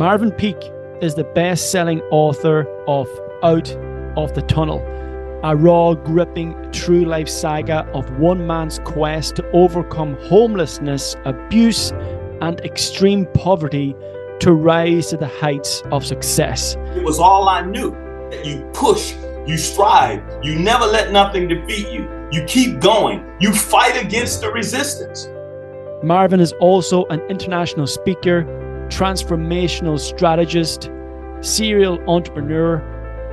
Marvin Peake is the best selling author of Out of the Tunnel, a raw, gripping, true life saga of one man's quest to overcome homelessness, abuse, and extreme poverty to rise to the heights of success. It was all I knew. You push, you strive, you never let nothing defeat you. You keep going, you fight against the resistance. Marvin is also an international speaker, transformational strategist, serial entrepreneur,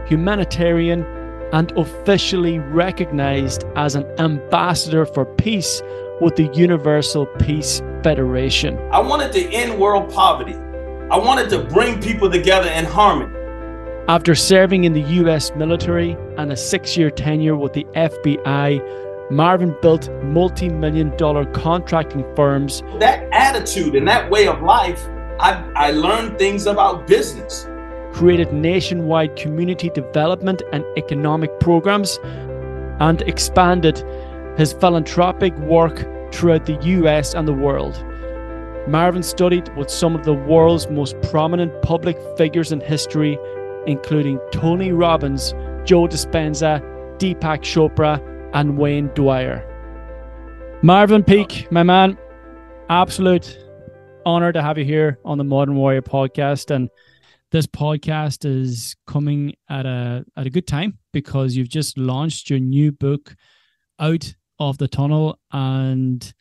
humanitarian, and officially recognized as an ambassador for peace with the Universal Peace Federation. I wanted to end world poverty. I wanted to bring people together in harmony. After serving in the US military and a six year tenure with the FBI, Marvin built multi million dollar contracting firms. That attitude and that way of life, I, I learned things about business. Created nationwide community development and economic programs, and expanded his philanthropic work throughout the US and the world. Marvin studied with some of the world's most prominent public figures in history, including Tony Robbins, Joe Dispenza, Deepak Chopra, and Wayne Dyer. Marvin Peake, my man, absolute honor to have you here on the Modern Warrior podcast. And this podcast is coming at a at a good time because you've just launched your new book out of the tunnel and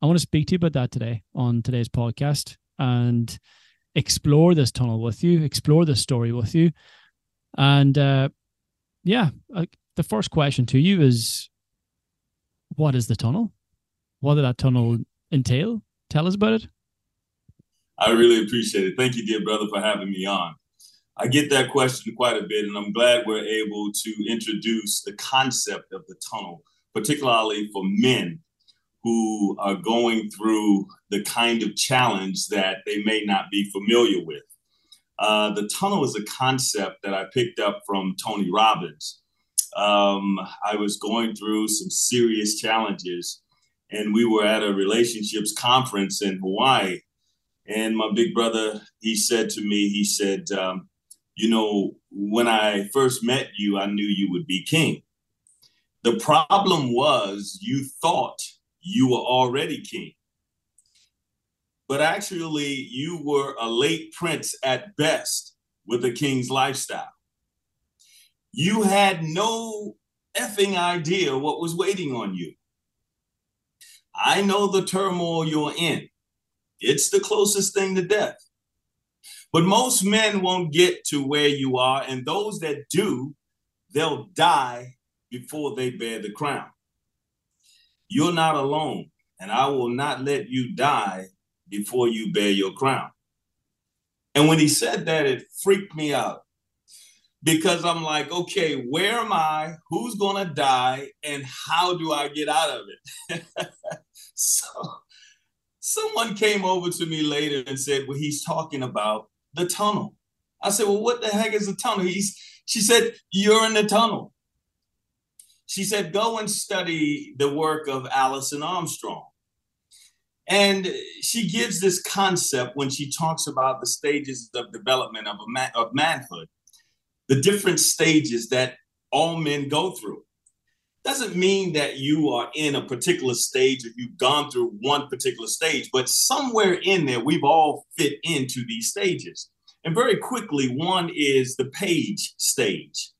I want to speak to you about that today on today's podcast and explore this tunnel with you, explore this story with you. And uh, yeah, the first question to you is what is the tunnel? What did that tunnel entail? Tell us about it. I really appreciate it. Thank you, dear brother, for having me on. I get that question quite a bit, and I'm glad we're able to introduce the concept of the tunnel, particularly for men who are going through the kind of challenge that they may not be familiar with. Uh, the tunnel is a concept that I picked up from Tony Robbins. Um, I was going through some serious challenges, and we were at a relationships conference in Hawaii. And my big brother, he said to me, he said, um, You know, when I first met you, I knew you would be king. The problem was you thought you were already king. But actually, you were a late prince at best with a king's lifestyle. You had no effing idea what was waiting on you. I know the turmoil you're in. It's the closest thing to death. But most men won't get to where you are, and those that do, they'll die before they bear the crown. You're not alone, and I will not let you die before you bear your crown. And when he said that, it freaked me out because I'm like, okay, where am I? Who's going to die? And how do I get out of it? so someone came over to me later and said, well, he's talking about the tunnel. I said, well, what the heck is a tunnel? He's, she said, you're in the tunnel she said, go and study the work of Alison Armstrong. And she gives this concept when she talks about the stages of development of, man, of manhood, the different stages that all men go through. Doesn't mean that you are in a particular stage or you've gone through one particular stage, but somewhere in there, we've all fit into these stages. And very quickly, one is the page stage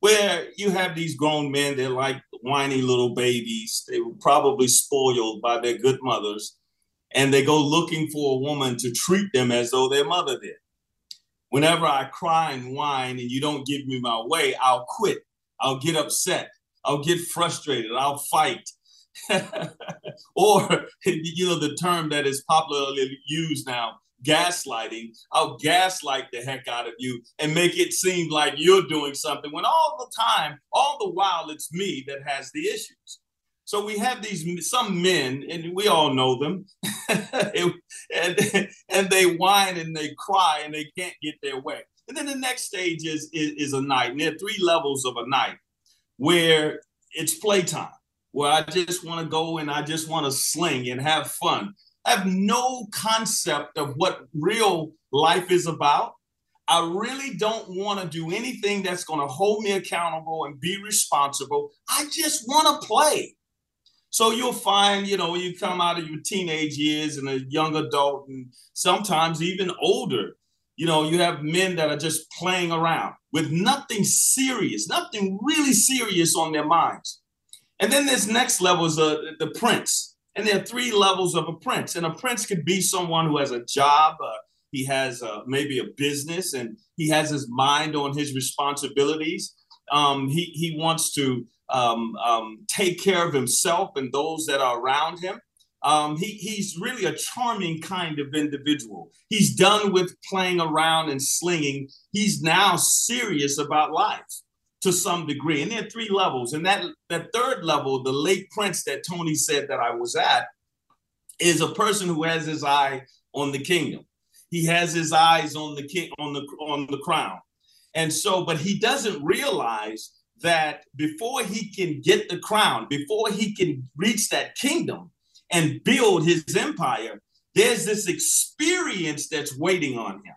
where you have these grown men, they're like whiny little babies. They were probably spoiled by their good mothers, and they go looking for a woman to treat them as though their mother did. Whenever I cry and whine and you don't give me my way, I'll quit. I'll get upset. I'll get frustrated. I'll fight. or, you know, the term that is popularly used now, gaslighting, I'll gaslight the heck out of you and make it seem like you're doing something when all the time, all the while, it's me that has the issues. So we have these some men, and we all know them, and, and they whine and they cry and they can't get their way. And then the next stage is, is, is a knight. And there are three levels of a knight where it's playtime, where I just want to go and I just want to sling and have fun. I have no concept of what real life is about. I really don't want to do anything that's going to hold me accountable and be responsible. I just want to play. So you'll find, you know, you come out of your teenage years and a young adult, and sometimes even older, you know, you have men that are just playing around with nothing serious, nothing really serious on their minds. And then this next level is the, the prince. And there are three levels of a prince. And a prince could be someone who has a job, uh, he has uh, maybe a business, and he has his mind on his responsibilities. Um, he, he wants to um, um, take care of himself and those that are around him. Um, he, he's really a charming kind of individual. He's done with playing around and slinging. He's now serious about life to some degree. And there are three levels. And that, that third level, the late prince that Tony said that I was at, is a person who has his eye on the kingdom. He has his eyes on the king on the on the crown. And so, but he doesn't realize that before he can get the crown, before he can reach that kingdom and build his empire, there's this experience that's waiting on him.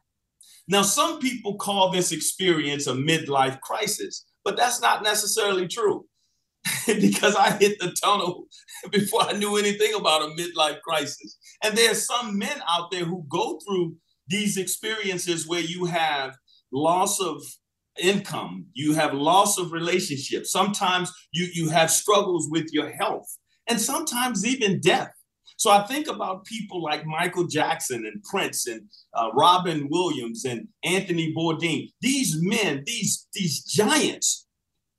Now, some people call this experience a midlife crisis, but that's not necessarily true because I hit the tunnel before I knew anything about a midlife crisis. And there's some men out there who go through these experiences where you have loss of income, you have loss of relationships. Sometimes you, you have struggles with your health, and sometimes even death. So I think about people like Michael Jackson and Prince and uh, Robin Williams and Anthony Bourdain. These men, these, these giants,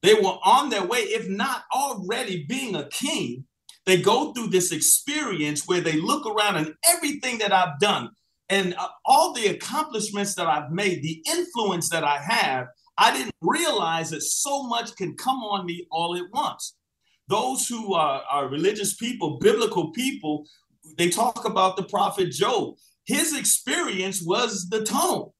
they were on their way, if not already being a king. They go through this experience where they look around and everything that I've done and uh, all the accomplishments that I've made, the influence that I have, I didn't realize that so much can come on me all at once. Those who are, are religious people, biblical people, they talk about the prophet Job. His experience was the tunnel.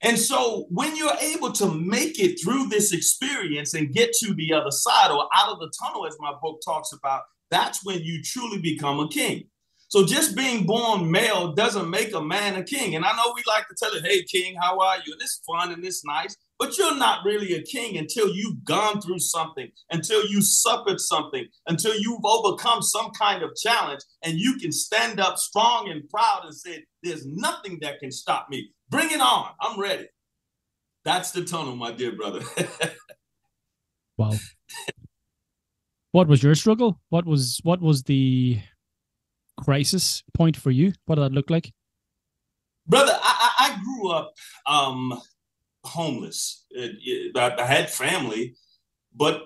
And so when you're able to make it through this experience and get to the other side or out of the tunnel, as my book talks about, that's when you truly become a king. So just being born male doesn't make a man a king. And I know we like to tell it, hey, king, how are you? And it's fun and it's nice, but you're not really a king until you've gone through something, until you suffered something, until you've overcome some kind of challenge and you can stand up strong and proud and say, there's nothing that can stop me. Bring it on. I'm ready. That's the tunnel, my dear brother. wow. What was your struggle? What was what was the crisis point for you? What did that look like? Brother, I, I grew up um, homeless. It, it, I had family, but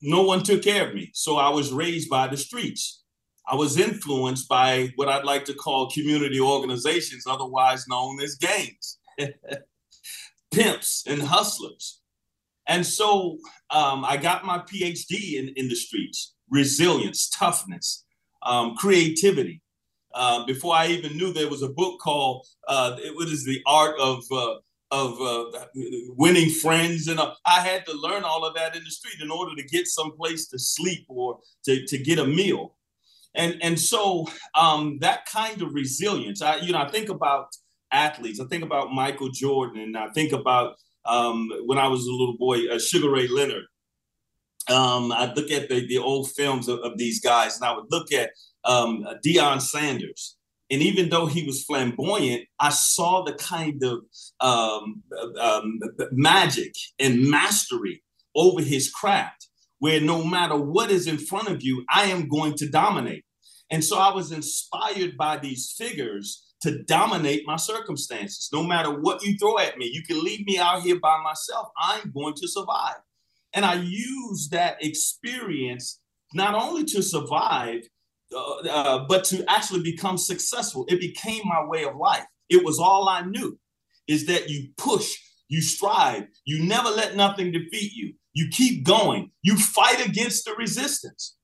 no one took care of me. So I was raised by the streets. I was influenced by what I'd like to call community organizations, otherwise known as gangs, pimps, and hustlers. And so um, I got my PhD in, in the streets resilience, toughness, um, creativity. Uh, before I even knew there was a book called uh, "What is the art of uh, of uh, winning friends?" and uh, I had to learn all of that in the street in order to get someplace to sleep or to, to get a meal. And and so um, that kind of resilience, I you know, I think about athletes. I think about Michael Jordan, and I think about um, when I was a little boy, uh, Sugar Ray Leonard um, I'd look at the, the old films of, of, these guys and I would look at um, Sanders. And even though he was flamboyant, I saw the kind of um, um, magic and mastery over his craft, where no matter what is in front of you, I am going to dominate. And so I was inspired by these figures to dominate my circumstances. No matter what you throw at me, you can leave me out here by myself. I'm going to survive. And I used that experience not only to survive, uh, uh, but to actually become successful. It became my way of life. It was all I knew is that you push, you strive, you never let nothing defeat you. You keep going, you fight against the resistance.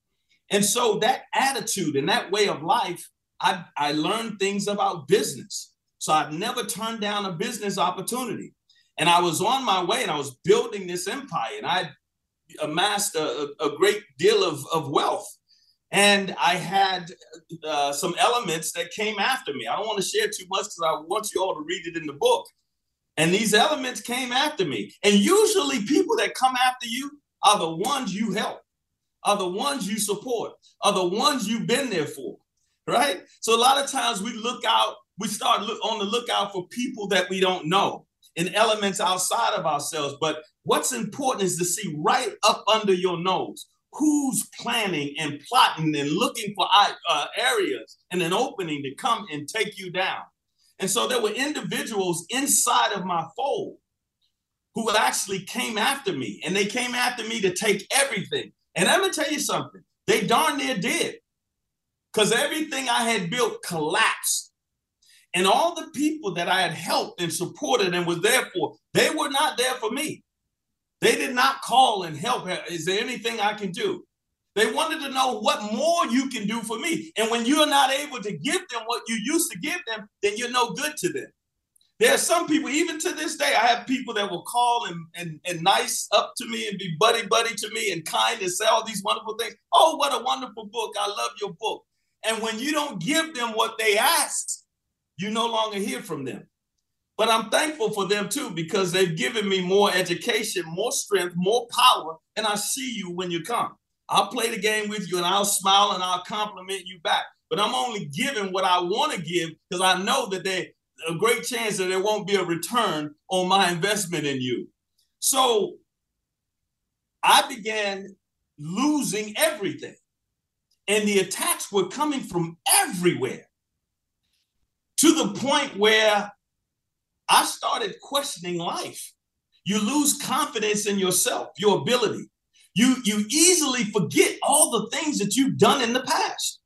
And so that attitude and that way of life, I, I learned things about business. So I've never turned down a business opportunity. And I was on my way and I was building this empire and I amassed a, a great deal of, of wealth. And I had uh, some elements that came after me. I don't want to share too much because I want you all to read it in the book. And these elements came after me. And usually, people that come after you are the ones you help, are the ones you support, are the ones you've been there for, right? So, a lot of times we look out, we start look on the lookout for people that we don't know and elements outside of ourselves. But what's important is to see right up under your nose who's planning and plotting and looking for uh, areas and an opening to come and take you down. And so there were individuals inside of my fold who actually came after me and they came after me to take everything. And I'm gonna tell you something, they darn near did. Because everything I had built collapsed. And all the people that I had helped and supported and was there for, they were not there for me. They did not call and help. Is there anything I can do? They wanted to know what more you can do for me. And when you're not able to give them what you used to give them, then you're no good to them. There are some people, even to this day, I have people that will call and, and, and nice up to me and be buddy buddy to me and kind and say all these wonderful things. Oh, what a wonderful book. I love your book. And when you don't give them what they asked, you no longer hear from them. But I'm thankful for them too because they've given me more education, more strength, more power, and I see you when you come. I'll play the game with you and I'll smile and I'll compliment you back. But I'm only giving what I want to give because I know that there's a great chance that there won't be a return on my investment in you. So I began losing everything. And the attacks were coming from everywhere to the point where I started questioning life. You lose confidence in yourself, your ability. You, you easily forget all the things that you've done in the past.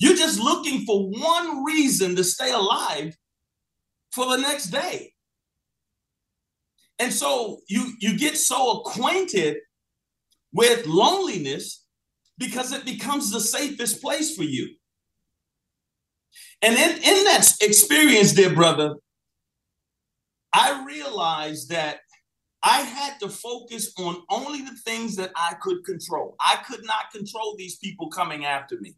You're just looking for one reason to stay alive for the next day. And so you, you get so acquainted with loneliness because it becomes the safest place for you. And in, in that experience, dear brother, I realized that I had to focus on only the things that I could control. I could not control these people coming after me.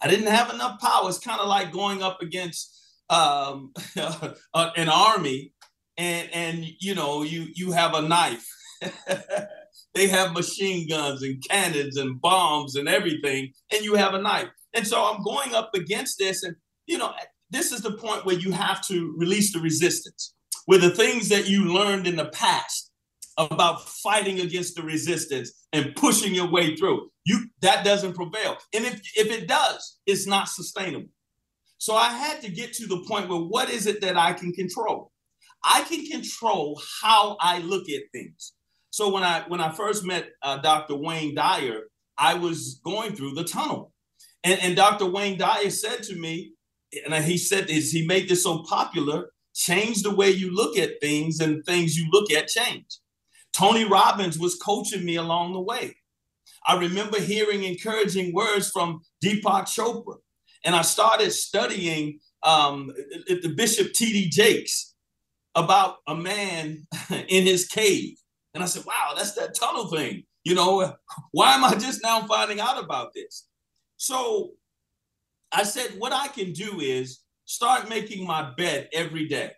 I didn't have enough power. It's kind of like going up against um, an army, and and you know you you have a knife. they have machine guns and cannons and bombs and everything, and you have a knife. And so I'm going up against this, and you know this is the point where you have to release the resistance where the things that you learned in the past about fighting against the resistance and pushing your way through, you that doesn't prevail. And if, if it does, it's not sustainable. So I had to get to the point where what is it that I can control? I can control how I look at things. So when I when I first met uh, Dr. Wayne Dyer, I was going through the tunnel, and, and Dr. Wayne Dyer said to me, and he said this, he made this so popular change the way you look at things and things you look at change. Tony Robbins was coaching me along the way. I remember hearing encouraging words from Deepak Chopra, and I started studying um, the Bishop T.D. Jakes about a man in his cave. And I said, wow, that's that tunnel thing. You know, why am I just now finding out about this? So I said, what I can do is start making my bed every day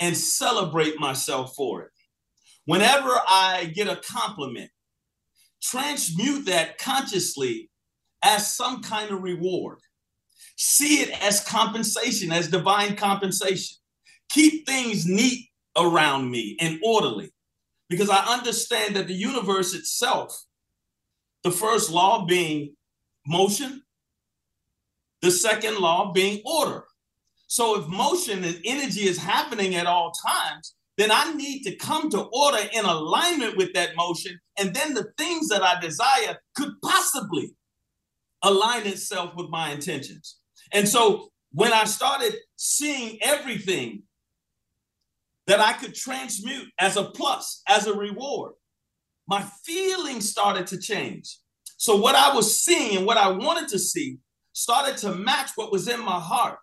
and celebrate myself for it. Whenever I get a compliment, transmute that consciously as some kind of reward. See it as compensation, as divine compensation. Keep things neat around me and orderly because I understand that the universe itself, the first law being motion, the second law being order. So if motion and energy is happening at all times, then I need to come to order in alignment with that motion. And then the things that I desire could possibly align itself with my intentions. And so when I started seeing everything that I could transmute as a plus, as a reward, my feelings started to change. So what I was seeing and what I wanted to see started to match what was in my heart.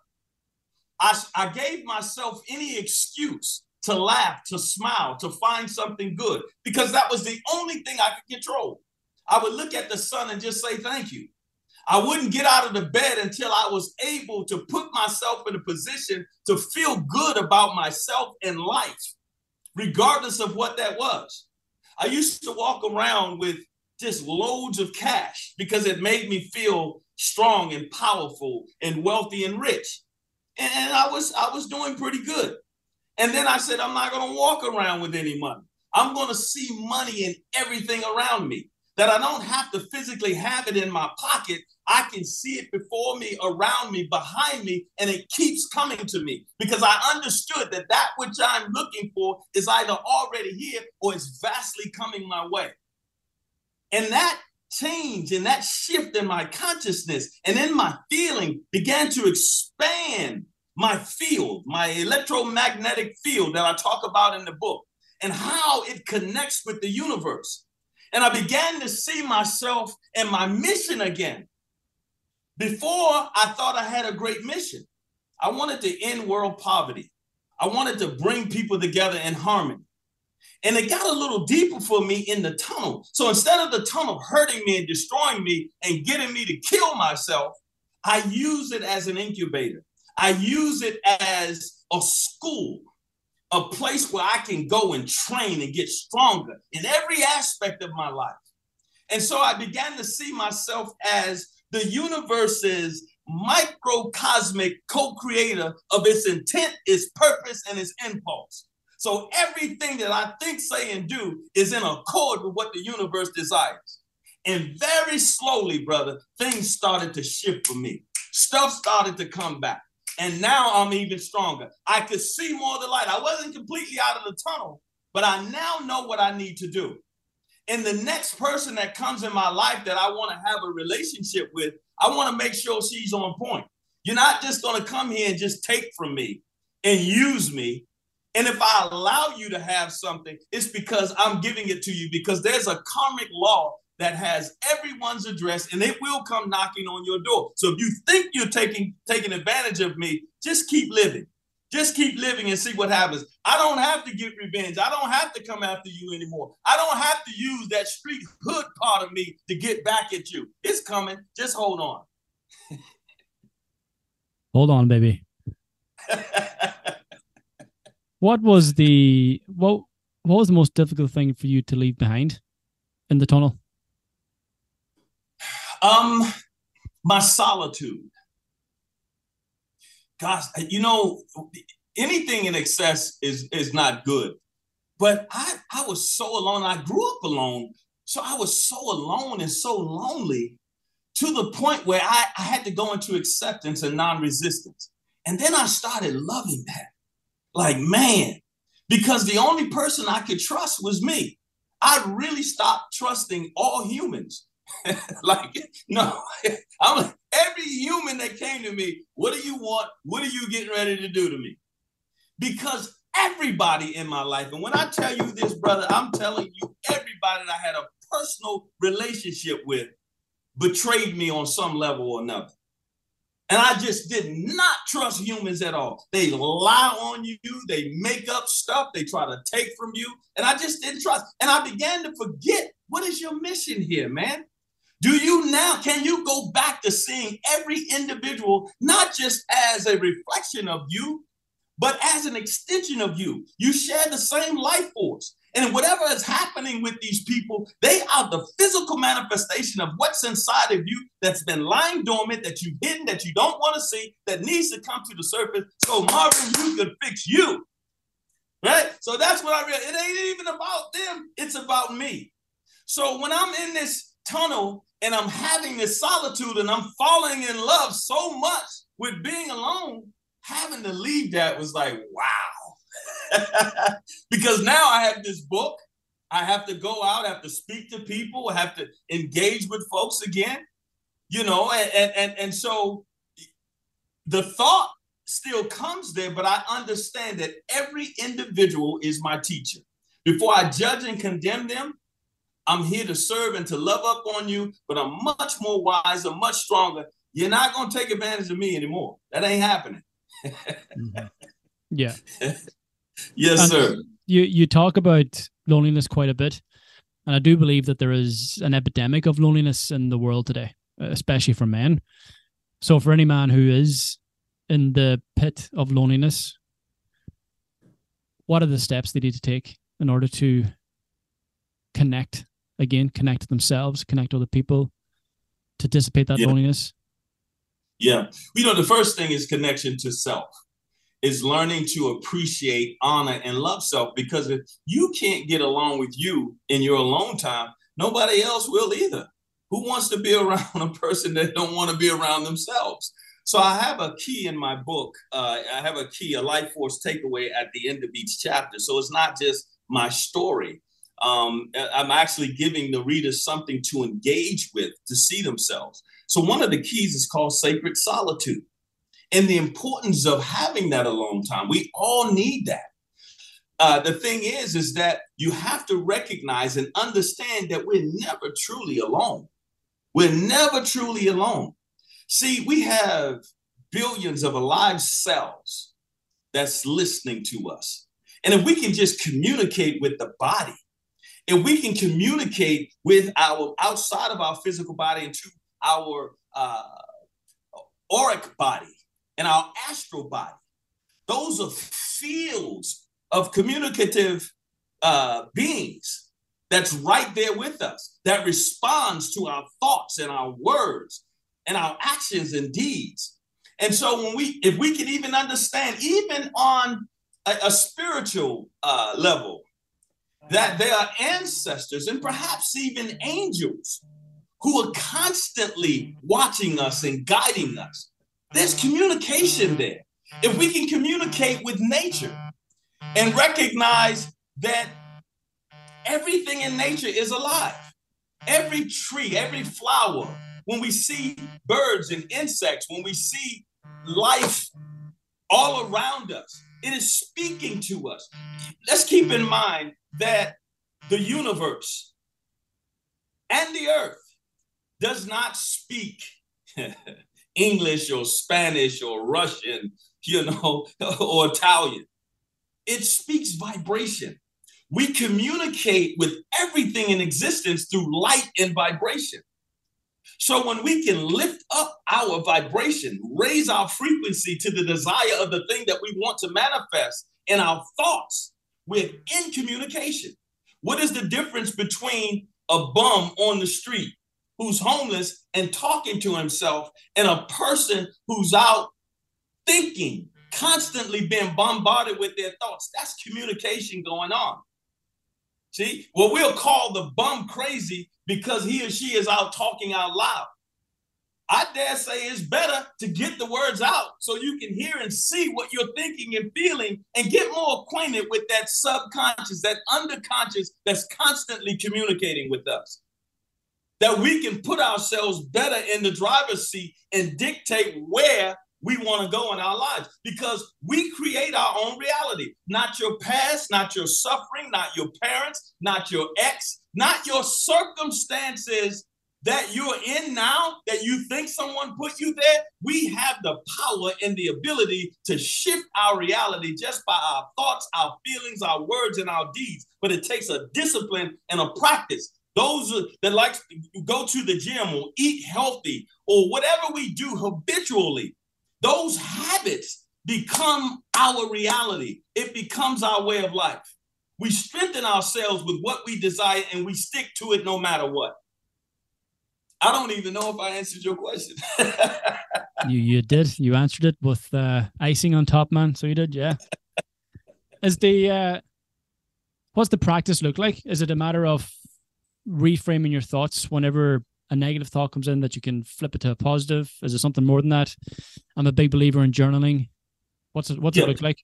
I, I gave myself any excuse to laugh, to smile, to find something good, because that was the only thing I could control. I would look at the sun and just say thank you. I wouldn't get out of the bed until I was able to put myself in a position to feel good about myself and life, regardless of what that was. I used to walk around with just loads of cash because it made me feel strong and powerful and wealthy and rich. And I was I was doing pretty good. And then I said, I'm not going to walk around with any money. I'm going to see money in everything around me. That I don't have to physically have it in my pocket. I can see it before me, around me, behind me, and it keeps coming to me because I understood that that which I'm looking for is either already here or is vastly coming my way. And that change and that shift in my consciousness and in my feeling began to expand my field, my electromagnetic field that I talk about in the book, and how it connects with the universe. And I began to see myself and my mission again. Before, I thought I had a great mission. I wanted to end world poverty. I wanted to bring people together in harmony. And it got a little deeper for me in the tunnel. So instead of the tunnel hurting me and destroying me and getting me to kill myself, I use it as an incubator. I use it as a school, a place where I can go and train and get stronger in every aspect of my life. And so I began to see myself as the universe's microcosmic co creator of its intent, its purpose, and its impulse. So everything that I think, say, and do is in accord with what the universe desires. And very slowly, brother, things started to shift for me. Stuff started to come back. And now I'm even stronger. I could see more of the light. I wasn't completely out of the tunnel, but I now know what I need to do. And the next person that comes in my life that I want to have a relationship with, I want to make sure she's on point. You're not just going to come here and just take from me and use me. And if I allow you to have something, it's because I'm giving it to you because there's a karmic law that has everyone's address and it will come knocking on your door. So if you think you're taking taking advantage of me, just keep living. Just keep living and see what happens. I don't have to get revenge. I don't have to come after you anymore. I don't have to use that street hood part of me to get back at you. It's coming. Just hold on. hold on, baby. what was the what what was the most difficult thing for you to leave behind in the tunnel? Um, my solitude. Gosh, you know, anything in excess is is not good. But I I was so alone. I grew up alone, so I was so alone and so lonely to the point where I, I had to go into acceptance and non-resistance. And then I started loving that. Like, man, because the only person I could trust was me. I really stopped trusting all humans. like, no, I'm like, every human that came to me, what do you want? What are you getting ready to do to me? Because everybody in my life, and when I tell you this, brother, I'm telling you, everybody that I had a personal relationship with betrayed me on some level or another. And I just did not trust humans at all. They lie on you, they make up stuff, they try to take from you. And I just didn't trust. And I began to forget what is your mission here, man? Do you now, can you go back to seeing every individual, not just as a reflection of you, but as an extension of you? You share the same life force. And whatever is happening with these people, they are the physical manifestation of what's inside of you that's been lying dormant, that you've hidden, that you don't want to see, that needs to come to the surface. So, Marvin, you can fix you. Right? So that's what I read. It ain't even about them, it's about me. So when I'm in this tunnel and I'm having this solitude and I'm falling in love so much with being alone, having to leave that was like, wow. because now I have this book. I have to go out, I have to speak to people, I have to engage with folks again, you know, and and and so the thought still comes there, but I understand that every individual is my teacher. Before I judge and condemn them, I'm here to serve and to love up on you, but I'm much more wiser, much stronger. You're not going to take advantage of me anymore. That ain't happening. Mm-hmm. Yeah. yes, and sir. You you talk about loneliness quite a bit, and I do believe that there is an epidemic of loneliness in the world today. especially for men. So, for any man who is in the pit of loneliness, what are the steps they need to take in order to connect again, connect themselves, connect other people, to dissipate that yeah. loneliness? Yeah. You know, the first thing is connection to self, is learning to appreciate, honor, and love self. Because if you can't get along with you in your alone time, nobody else will either. Who wants to be around a person that don't want to be around themselves? So I have a key in my book. Uh, I have a key, a life force takeaway at the end of each chapter. So it's not just my story. Um, I'm actually giving the reader something to engage with, to see themselves. So one of the keys is called sacred solitude, and the importance of having that alone time. We all need that. Uh, the thing is, is that you have to recognize and understand that we're never truly alone. We're never truly alone. See, we have billions of alive cells that's listening to us. And if we can just communicate with the body, if we can communicate with our outside of our physical body into our uh, auric body and our astral body, those are fields of communicative uh, beings that's right there with us, that responds to our thoughts and our words and our actions and deeds. And so when we, if we can even understand, even on a, a spiritual uh, level, that there are ancestors and perhaps even angels who are constantly watching us and guiding us. There's communication there. If we can communicate with nature and recognize that everything in nature is alive, every tree, every flower, when we see birds and insects, when we see life all around us, it is speaking to us. Let's keep in mind that the universe and the earth does not speak English or Spanish or Russian, you know, or Italian. It speaks vibration. We communicate with everything in existence through light and vibration. So when we can lift up our vibration, raise our frequency to the desire of the thing that we want to manifest in our thoughts, we're in communication. What is the difference between a bum on the street who's homeless and talking to himself and a person who's out thinking, constantly being bombarded with their thoughts? That's communication going on. See, well, we'll call the bum crazy because he or she is out talking out loud. I dare say it's better to get the words out so you can hear and see what you're thinking and feeling and get more acquainted with that subconscious, that underconscious that's constantly communicating with us. That we can put ourselves better in the driver's seat and dictate where we want to go in our lives because we create our own reality. Not your past, not your suffering, not your parents, not your ex, not your circumstances that you're in now, that you think someone put you there. We have the power and the ability to shift our reality just by our thoughts, our feelings, our words, and our deeds. But it takes a discipline and a practice. Those that like go to the gym or eat healthy or whatever we do habitually, those habits become our reality. It becomes our way of life. We strengthen ourselves with what we desire and we stick to it no matter what. I don't even know if I answered your question. you you did. You answered it with uh, icing on top, man. So you did, yeah. Is the uh, what's the practice look like? Is it a matter of reframing your thoughts whenever a negative thought comes in that you can flip it to a positive? Is it something more than that? I'm a big believer in journaling. What's it what's yeah. it look like?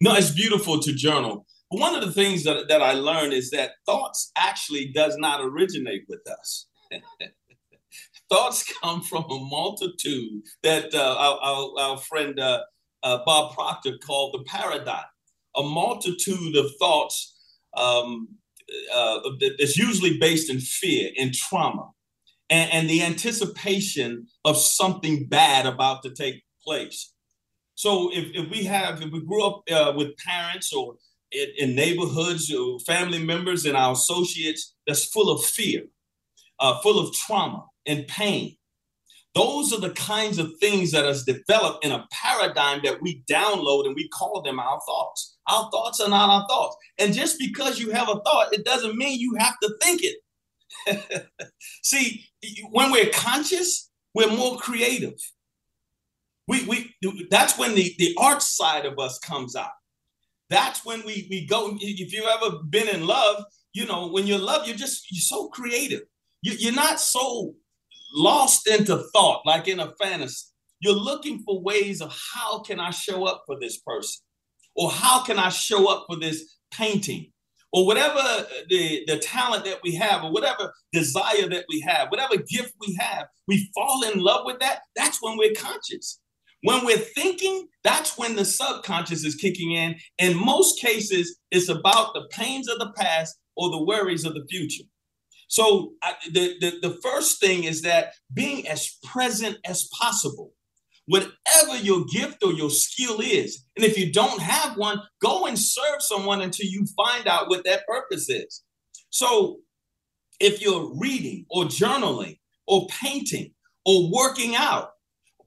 No, it's beautiful to journal. But one of the things that, that I learned is that thoughts actually does not originate with us. thoughts come from a multitude that uh, our, our, our, friend uh, uh, Bob Proctor called the paradigm, a multitude of thoughts um, uh, that's usually based in fear and trauma and, and the anticipation of something bad about to take place. So if, if we have, if we grew up uh, with parents or in, in, neighborhoods or family members and our associates that's full of fear, uh, full of trauma and pain, Those are the kinds of things that is developed in a paradigm that we download and we call them our thoughts. Our thoughts are not our thoughts. And just because you have a thought, it doesn't mean you have to think it. See, when we're conscious, we're more creative. We, we that's when the, the art side of us comes out. That's when we we go. If you've ever been in love, you know, when you're love, you're just you're so creative. You, you're not so lost into thought, like in a fantasy. You're looking for ways of how can I show up for this person? Or how can I show up for this painting? Or whatever the, the talent that we have, or whatever desire that we have, whatever gift we have, we fall in love with that. That's when we're conscious. When we're thinking, that's when the subconscious is kicking in. In most cases, it's about the pains of the past or the worries of the future. So I, the, the, the first thing is that being as present as possible, whatever your gift or your skill is. And if you don't have one, go and serve someone until you find out what that purpose is. So if you're reading or journaling or painting or working out,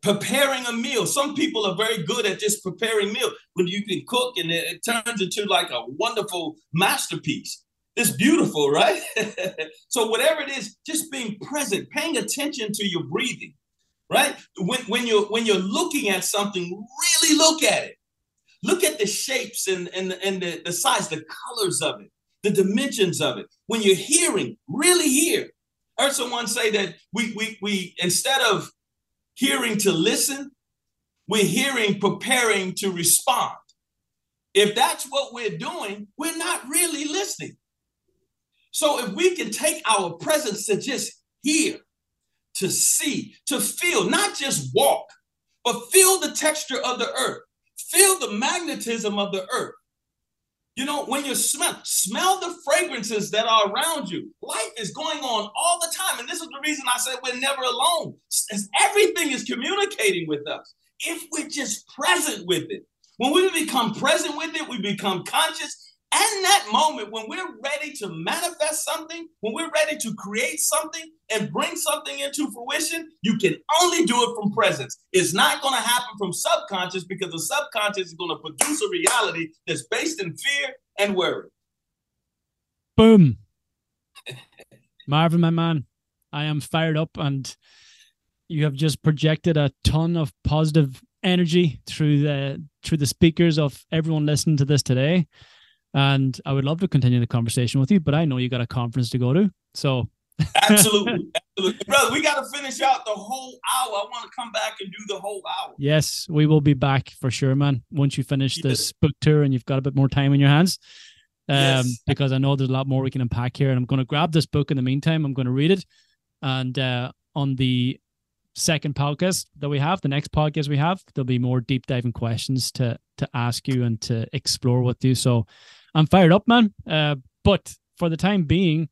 preparing a meal. Some people are very good at just preparing meal when you can cook and it, it turns into like a wonderful masterpiece. It's beautiful, right? so whatever it is, just being present, paying attention to your breathing, right? When, when you're when you're looking at something, really look at it. Look at the shapes and, and, and the, the size, the colors of it, the dimensions of it. When you're hearing, really hear. I heard someone say that we we we instead of hearing to listen, we're hearing preparing to respond. If that's what we're doing, we're not really listening. So if we can take our presence to just hear, to see, to feel, not just walk, but feel the texture of the earth, feel the magnetism of the earth. You know, when you smell, smell the fragrances that are around you. Life is going on all the time. And this is the reason I said we're never alone. as Everything is communicating with us if we're just present with it. When we become present with it, we become conscious in that moment, when we're ready to manifest something, when we're ready to create something and bring something into fruition, you can only do it from presence. It's not going to happen from subconscious because the subconscious is going to produce a reality that's based in fear and worry. Boom. Marvin, my man, I am fired up and you have just projected a ton of positive energy through the through the speakers of everyone listening to this today. And I would love to continue the conversation with you, but I know you got a conference to go to. So absolutely, absolutely, brother. We got to finish out the whole hour. I want to come back and do the whole hour. Yes, we will be back for sure, man. Once you finish yes. this book tour and you've got a bit more time in your hands, um, yes. because I know there's a lot more we can unpack here. And I'm going to grab this book in the meantime. I'm going to read it, and uh, on the second podcast that we have, the next podcast we have, there'll be more deep diving questions to to ask you and to explore with you. So I'm fired up, man. Uh, but for the time being,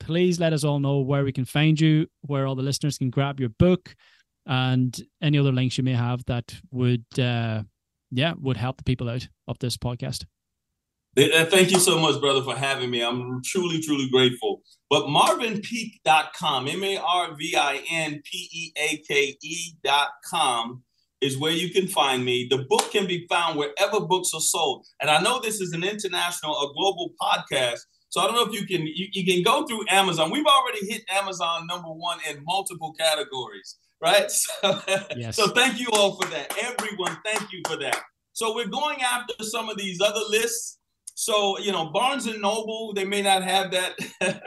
please let us all know where we can find you, where all the listeners can grab your book, and any other links you may have that would, uh, yeah, would help the people out of this podcast. Uh, thank you so much, brother, for having me. I'm truly, truly grateful. But marvinpeake.com, M A R V I N P E A K E.com is where you can find me. The book can be found wherever books are sold. And I know this is an international, a global podcast. So I don't know if you can you, you can go through Amazon. We've already hit Amazon number one in multiple categories, right? So, yes. so thank you all for that. Everyone, thank you for that. So we're going after some of these other lists. So you know, Barnes and Noble, they may not have that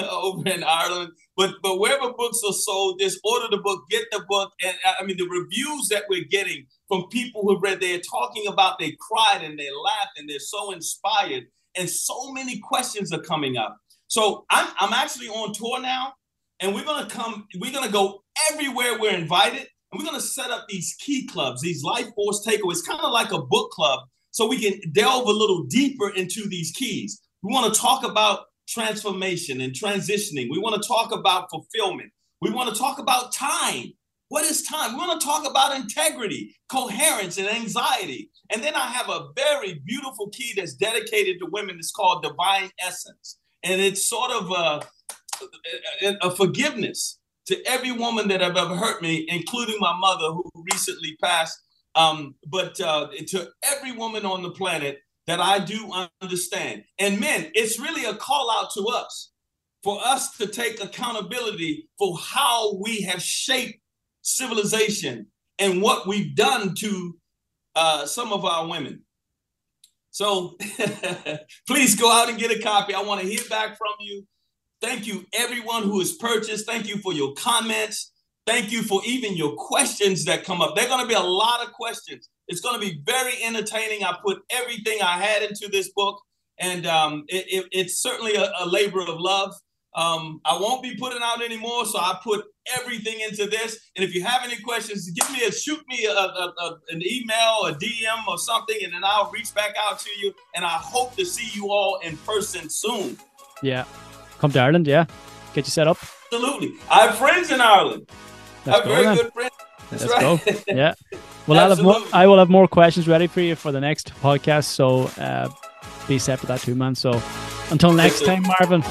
over in Ireland. But but wherever books are sold, just order the book, get the book. And I mean, the reviews that we're getting from people who read, they're talking about they cried and they laughed and they're so inspired. And so many questions are coming up. So I'm, I'm actually on tour now, and we're gonna come, we're gonna go everywhere we're invited, and we're gonna set up these key clubs, these life force takeaways, kind of like a book club, so we can delve a little deeper into these keys. We want to talk about transformation and transitioning. We want to talk about fulfillment. We want to talk about time. What is time? We want to talk about integrity, coherence, and anxiety. And then I have a very beautiful key that's dedicated to women. It's called Divine Essence. And it's sort of a, a, forgiveness. to every woman that have ever hurt me, including my mother who recently passed. Um, but uh, to every woman on the planet that I do understand. And men, it's really a call out to us for us to take accountability for how we have shaped civilization and what we've done to uh, some of our women. So please go out and get a copy. I want to hear back from you. Thank you, everyone who has purchased. Thank you for your comments. Thank you for even your questions that come up. They're going to be a lot of questions. It's going to be very entertaining. I put everything I had into this book, and um, it, it, it's certainly a, a labor of love. Um, I won't be putting out anymore, so I put everything into this. And if you have any questions, give me a shoot me a, a, a, an email, a DM, or something, and then I'll reach back out to you. And I hope to see you all in person soon. Yeah, come to Ireland. Yeah, get you set up. Absolutely, I have friends in Ireland. Let's I have very then. good. That's Let's right. go. Yeah. Well, I'll have more, I will have more questions ready for you for the next podcast. So uh, be set for that too, man. So until next time, Marvin.